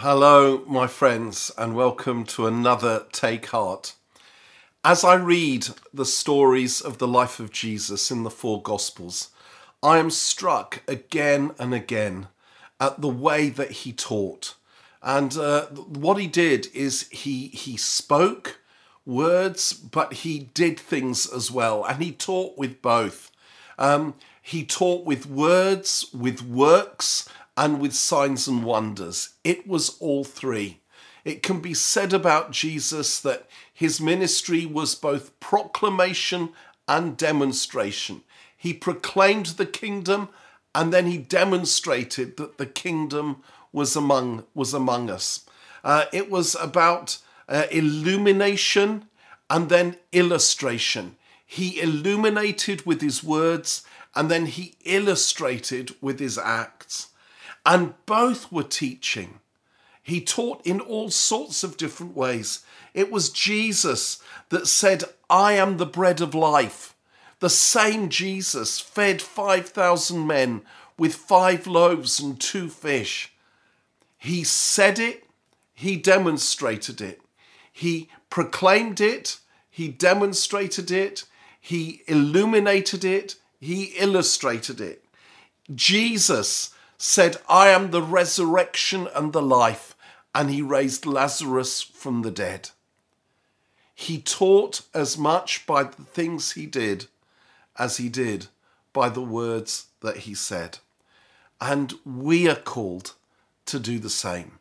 Hello, my friends, and welcome to another Take Heart. As I read the stories of the life of Jesus in the four Gospels, I am struck again and again at the way that he taught. And uh, what he did is he, he spoke words, but he did things as well, and he taught with both. Um, he taught with words, with works, and with signs and wonders. It was all three. It can be said about Jesus that his ministry was both proclamation and demonstration. He proclaimed the kingdom and then he demonstrated that the kingdom was among, was among us. Uh, it was about uh, illumination and then illustration. He illuminated with his words and then he illustrated with his acts and both were teaching. He taught in all sorts of different ways. It was Jesus that said, I am the bread of life. The same Jesus fed 5,000 men with five loaves and two fish. He said it, he demonstrated it. He proclaimed it, he demonstrated it, he illuminated it, he illustrated it. Jesus said, I am the resurrection and the life, and he raised Lazarus from the dead. He taught as much by the things he did as he did by the words that he said. And we are called to do the same.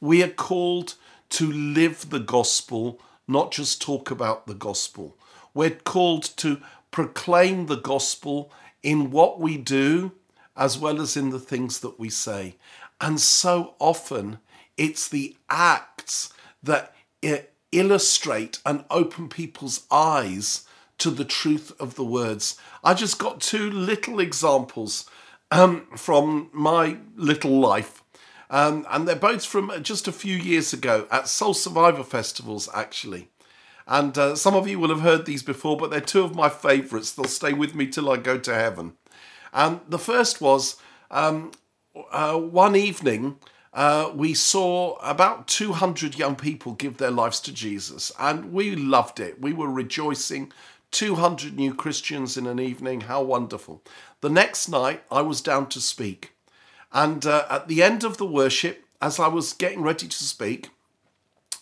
We are called to live the gospel, not just talk about the gospel. We're called to proclaim the gospel in what we do as well as in the things that we say. And so often it's the acts that illustrate and open people's eyes to the truth of the words. I just got two little examples um, from my little life. Um, and they're both from just a few years ago at Soul Survivor festivals, actually. And uh, some of you will have heard these before, but they're two of my favourites. They'll stay with me till I go to heaven. Um, the first was um, uh, one evening. Uh, we saw about 200 young people give their lives to Jesus, and we loved it. We were rejoicing. 200 new Christians in an evening, how wonderful. The next night, I was down to speak. And uh, at the end of the worship, as I was getting ready to speak,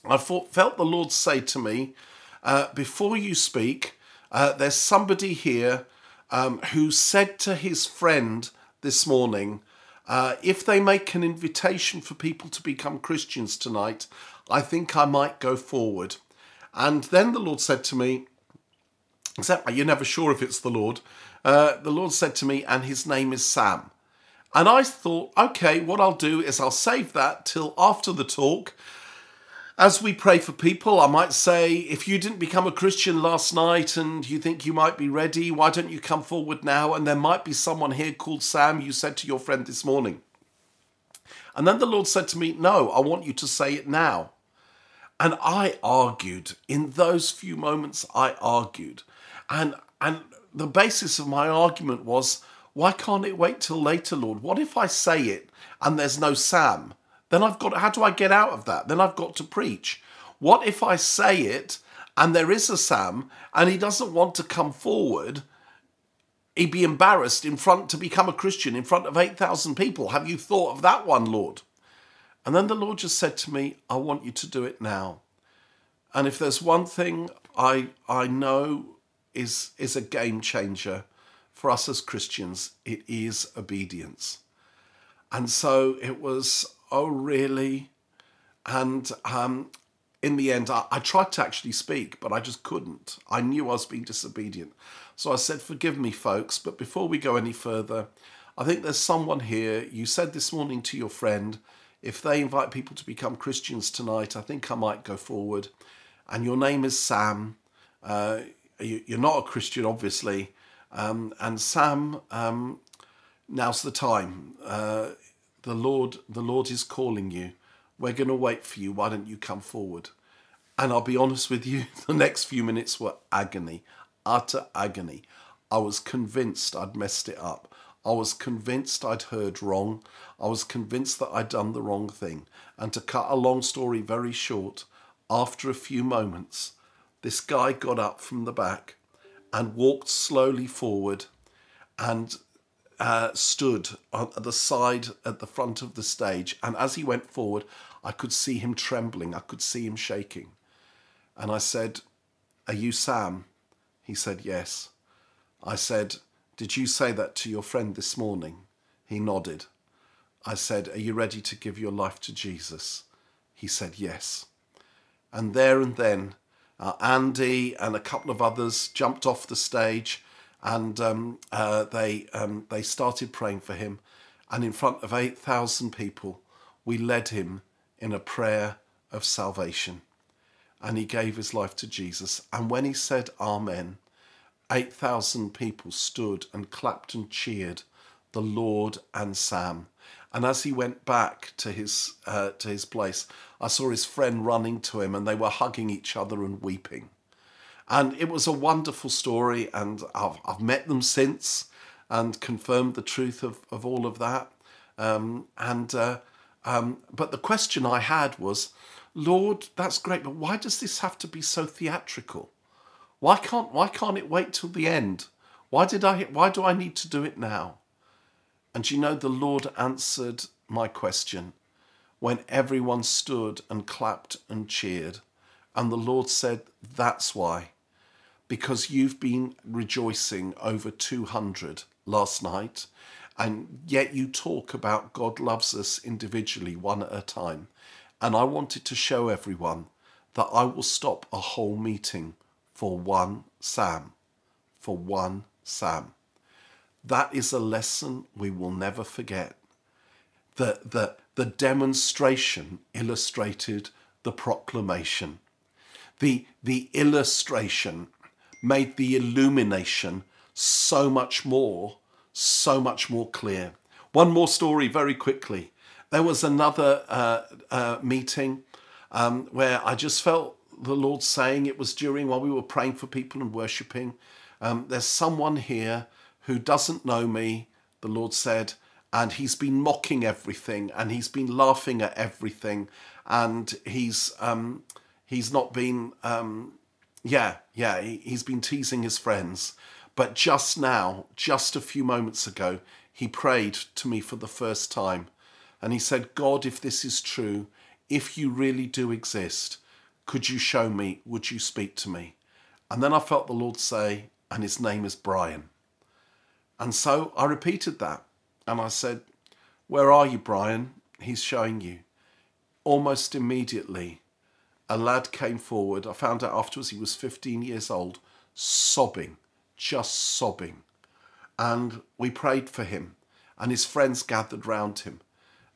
I thought, felt the Lord say to me, uh, Before you speak, uh, there's somebody here um, who said to his friend this morning, uh, if they make an invitation for people to become Christians tonight, I think I might go forward. And then the Lord said to me, except you're never sure if it's the Lord, uh, the Lord said to me, and his name is Sam. And I thought, okay, what I'll do is I'll save that till after the talk as we pray for people, I might say, if you didn't become a Christian last night and you think you might be ready, why don't you come forward now? And there might be someone here called Sam, you said to your friend this morning. And then the Lord said to me, No, I want you to say it now. And I argued. In those few moments, I argued. And, and the basis of my argument was, Why can't it wait till later, Lord? What if I say it and there's no Sam? Then I've got, how do I get out of that? Then I've got to preach. What if I say it and there is a Sam and he doesn't want to come forward? He'd be embarrassed in front to become a Christian in front of 8,000 people. Have you thought of that one, Lord? And then the Lord just said to me, I want you to do it now. And if there's one thing I, I know is, is a game changer for us as Christians, it is obedience. And so it was oh, really? And um, in the end, I, I, tried to actually speak, but I just couldn't. I knew I was being disobedient. So I said, Forgive me, folks, but before we go any further, I think there's someone here. You said this morning to your friend, if they invite people to become Christians tonight, I think I might go forward. And your name is Sam. Uh, you, are not a Christian, obviously. Um, and Sam, um, now's the time. Uh, the Lord, the Lord is calling you. We're going to wait for you. Why don't you come forward? And I'll be honest with you, the next few minutes were agony, utter agony. I was convinced I'd messed it up. I was convinced I'd heard wrong. I was convinced that I'd done the wrong thing. And to cut a long story very short, after a few moments, this guy got up from the back and walked slowly forward and uh, stood at the side at the front of the stage. And as he went forward, I could see him trembling, I could see him shaking. And I said, Are you Sam? He said, Yes. I said, Did you say that to your friend this morning? He nodded. I said, Are you ready to give your life to Jesus? He said, Yes. And there and then, uh, Andy and a couple of others jumped off the stage and um, uh, they, um, they started praying for him. And in front of 8,000 people, we led him in a prayer of salvation. And he gave his life to Jesus. And when he said Amen, 8,000 people stood and clapped and cheered the Lord and Sam. And as he went back to his, uh, to his place, I saw his friend running to him and they were hugging each other and weeping. And it was a wonderful story, and I've, I've met them since and confirmed the truth of, of all of that. Um, and uh, um, but the question I had was, Lord, that's great, but why does this have to be so theatrical? Why can't why can't it wait till the end? Why did I why do I need to do it now? And you know the Lord answered my question when everyone stood and clapped and cheered. And the Lord said, That's why because you've been rejoicing over 200 last night, and yet you talk about God loves us individually, one at a time. And I wanted to show everyone that I will stop a whole meeting for one Sam. For one Sam. That is a lesson we will never forget. The, the, the demonstration illustrated the proclamation. The, the illustration made the illumination so much more, so much more clear. One more story very quickly. There was another uh, uh, meeting um, where I just felt the Lord saying it was during while we were praying for people and worshipping. Um, there's someone here who doesn't know me, the Lord said, and he's been mocking everything and he's been laughing at everything and he's um, he's not been um, yeah, yeah, he, he's been teasing his friends. But just now, just a few moments ago, he prayed to me for the first time. And he said, God, if this is true, if you really do exist, could you show me? Would you speak to me? And then I felt the Lord say, and his name is Brian. And so I repeated that. And I said, Where are you, Brian? He's showing you. Almost immediately, a lad came forward. I found out afterwards he was 15 years old, sobbing, just sobbing. And we prayed for him, and his friends gathered round him,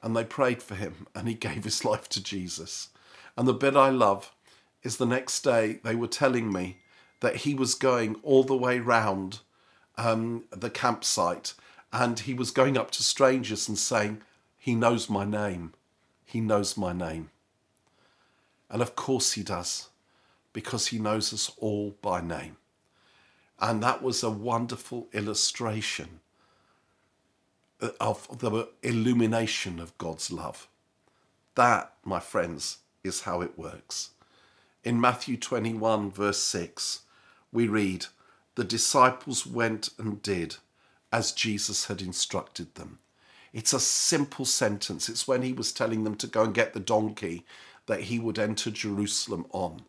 and they prayed for him, and he gave his life to Jesus. And the bit I love is the next day they were telling me that he was going all the way round um, the campsite and he was going up to strangers and saying, He knows my name. He knows my name. And of course he does, because he knows us all by name. And that was a wonderful illustration of the illumination of God's love. That, my friends, is how it works. In Matthew 21, verse 6, we read, The disciples went and did as Jesus had instructed them. It's a simple sentence. It's when he was telling them to go and get the donkey that he would enter Jerusalem on.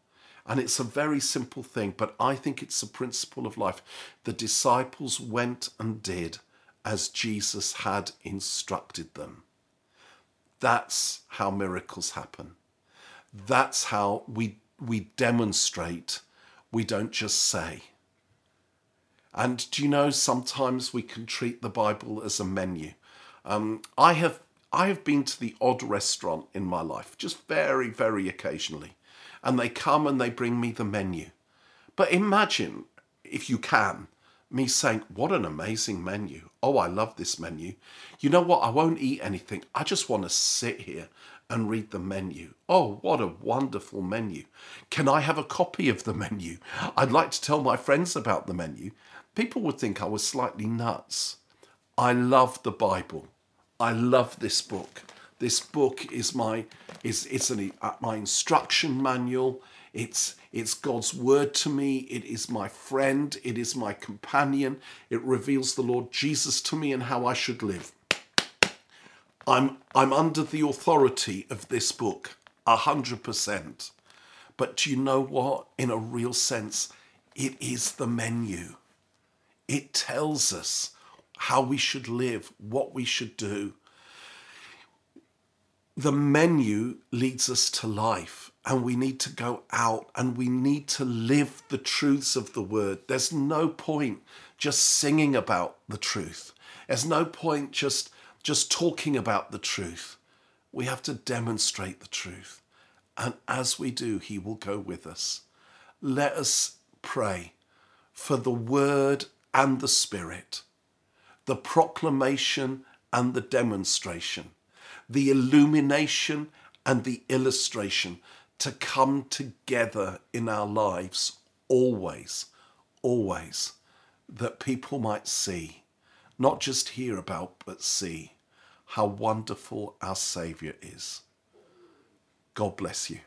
And it's a very simple thing, but I think it's a principle of life. The disciples went and did as Jesus had instructed them. That's how miracles happen. That's how we, we demonstrate, we don't just say. And do you know, sometimes we can treat the Bible as a menu. Um, I have I have been to the odd restaurant in my life, just very, very occasionally, and they come and they bring me the menu. But imagine, if you can, me saying, What an amazing menu. Oh, I love this menu. You know what? I won't eat anything. I just want to sit here and read the menu. Oh, what a wonderful menu. Can I have a copy of the menu? I'd like to tell my friends about the menu. People would think I was slightly nuts. I love the Bible. I love this book. This book is my is it's an, uh, my instruction manual. It's it's God's word to me. It is my friend. It is my companion. It reveals the Lord Jesus to me and how I should live. I'm I'm under the authority of this book, a hundred percent. But do you know what? In a real sense, it is the menu. It tells us how we should live, what we should do. The menu leads us to life, and we need to go out and we need to live the truths of the word. There's no point just singing about the truth. There's no point just just talking about the truth. We have to demonstrate the truth. And as we do, He will go with us. Let us pray for the Word and the Spirit, the proclamation and the demonstration, the illumination and the illustration to come together in our lives always, always, that people might see, not just hear about, but see how wonderful our Saviour is. God bless you.